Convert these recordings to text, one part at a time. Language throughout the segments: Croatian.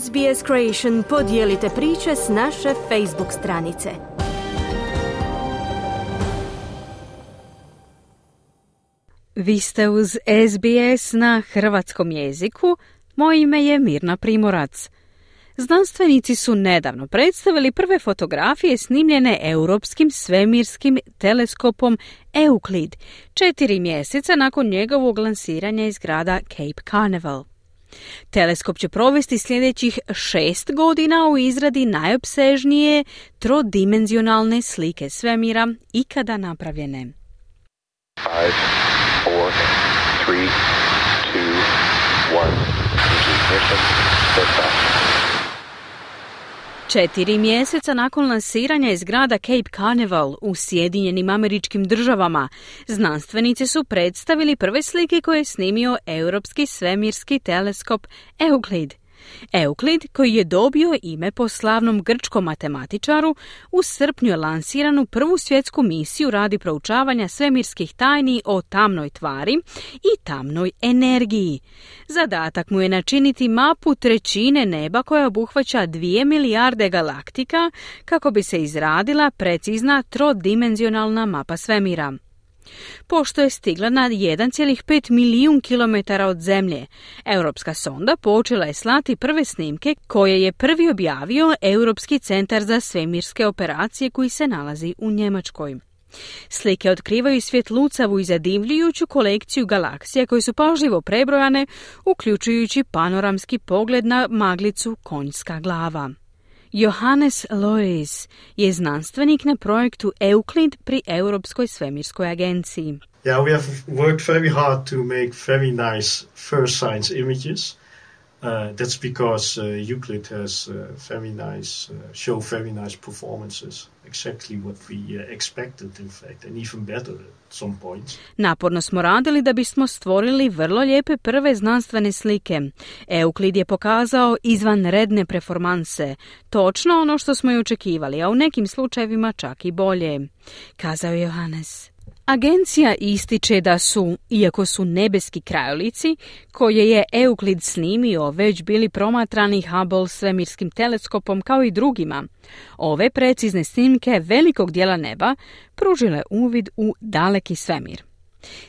SBS Creation podijelite priče s naše Facebook stranice. Vi ste uz SBS na hrvatskom jeziku. Moje ime je Mirna Primorac. Znanstvenici su nedavno predstavili prve fotografije snimljene europskim svemirskim teleskopom Euclid, četiri mjeseca nakon njegovog lansiranja iz grada Cape Carnival. Teleskop će provesti sljedećih šest godina u izradi najopsežnije trodimenzionalne slike svemira ikada napravljene. Five, four, three, two, one. Četiri mjeseca nakon lansiranja iz grada Cape Carnival u Sjedinjenim američkim državama, znanstvenici su predstavili prve slike koje je snimio Europski svemirski teleskop Euclid. Euklid, koji je dobio ime po slavnom grčkom matematičaru, u srpnju je lansiranu prvu svjetsku misiju radi proučavanja svemirskih tajni o tamnoj tvari i tamnoj energiji. Zadatak mu je načiniti mapu trećine neba koja obuhvaća dvije milijarde galaktika kako bi se izradila precizna trodimenzionalna mapa svemira. Pošto je stigla na 1,5 milijun kilometara od zemlje, europska sonda počela je slati prve snimke koje je prvi objavio Europski centar za svemirske operacije koji se nalazi u Njemačkoj. Slike otkrivaju svjetlucavu i zadivljujuću kolekciju galaksija koje su pažljivo prebrojane, uključujući panoramski pogled na maglicu konjska glava. Johannes Lois je znanstvenik na projektu Euclid pri Europskoj svemirskoj agenciji. Yeah, we have worked very hard to make very nice first science images. Uh, that's because uh, Euclid has uh, very nice, show very nice performances. Exactly what we expected, in fact, and even better at some points. Naporno smo radili da bismo stvorili vrlo lijepe prve znanstvene slike. Euklid je pokazao izvanredne performanse, točno ono što smo i očekivali, a u nekim slučajevima čak i bolje, kazao Johannes. Agencija ističe da su, iako su nebeski krajolici, koje je Euklid snimio, već bili promatrani Hubble svemirskim teleskopom kao i drugima. Ove precizne snimke velikog dijela neba pružile uvid u daleki svemir.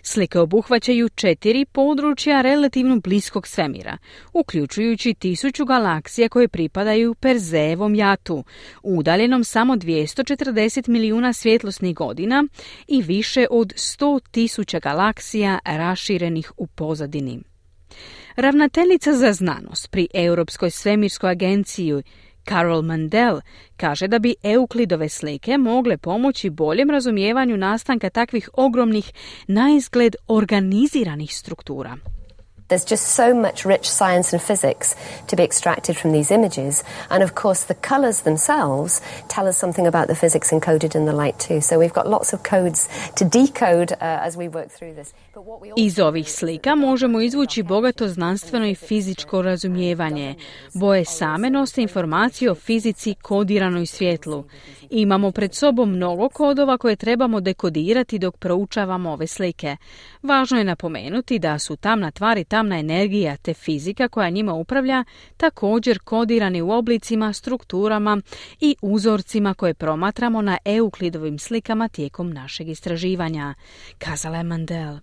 Slike obuhvaćaju četiri područja relativno bliskog svemira, uključujući tisuću galaksija koje pripadaju Perzejevom jatu, udaljenom samo 240 milijuna svjetlosnih godina i više od 100 tisuća galaksija raširenih u pozadini. Ravnateljica za znanost pri Europskoj svemirskoj agenciji Carol Mandel kaže da bi Euklidove slike mogle pomoći boljem razumijevanju nastanka takvih ogromnih, na izgled organiziranih struktura. There's just so much rich science and physics to be extracted from these images. And of course, the colours themselves tell us something about the physics encoded in the light, too. So we've got lots of codes to decode uh, as we work through this. Iz ovih slika možemo izvući bogato znanstveno i fizičko razumijevanje. Boje same nose informacije o fizici kodiranoj svjetlu. Imamo pred sobom mnogo kodova koje trebamo dekodirati dok proučavamo ove slike. Važno je napomenuti da su tamna tvari tamna energija te fizika koja njima upravlja također kodirani u oblicima, strukturama i uzorcima koje promatramo na euklidovim slikama tijekom našeg istraživanja, kazala je Mandel.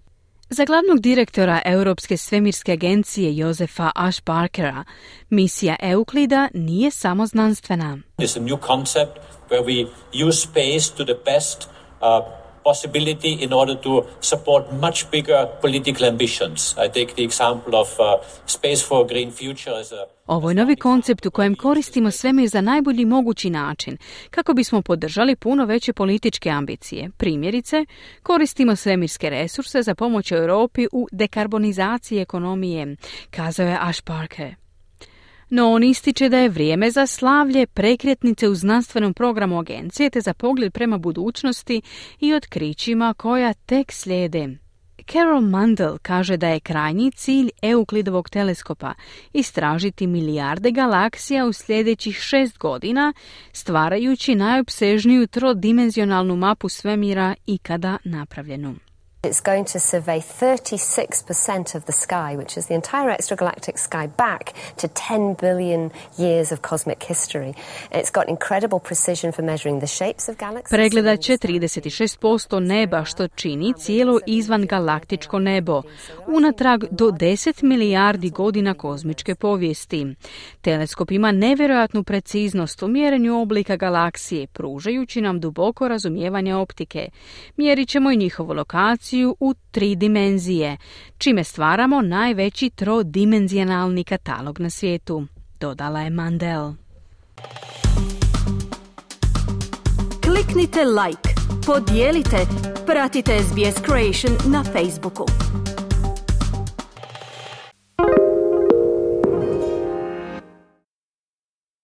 Za glavnog direktora Europske svemirske agencije Josefa Ash Parkera, misija Euklida nije samo znanstvena. It's a new concept where we use space to the best uh, possibility in order to support much bigger political ambitions. I take the example of uh, Space for a Green Future as a ovo je novi koncept u kojem koristimo svemir za najbolji mogući način, kako bismo podržali puno veće političke ambicije. Primjerice, koristimo svemirske resurse za pomoć Europi u dekarbonizaciji ekonomije, kazao je Ash Parker. No on ističe da je vrijeme za slavlje prekretnice u znanstvenom programu agencije te za pogled prema budućnosti i otkrićima koja tek slijede. Carol Mandel kaže da je krajnji cilj Euklidovog teleskopa istražiti milijarde galaksija u sljedećih šest godina, stvarajući najopsežniju trodimenzionalnu mapu svemira ikada napravljenu. It's going to survey 36% of the sky, which is the entire extragalactic sky, back to 10 billion years of cosmic history. It's got incredible precision for measuring the shapes of galaxies. Pregledat će 36% neba što čini cijelo izvan galaktičko nebo, unatrag do 10 milijardi godina kozmičke povijesti. Teleskop ima nevjerojatnu preciznost u mjerenju oblika galaksije, pružajući nam duboko razumijevanje optike. Mjerit ćemo i njihovu lokaciju u tri dimenzije, čime stvaramo najveći trodimenzionalni katalog na svijetu, dodala je Mandel. Kliknite like, podijelite, pratite SBS Creation na Facebooku.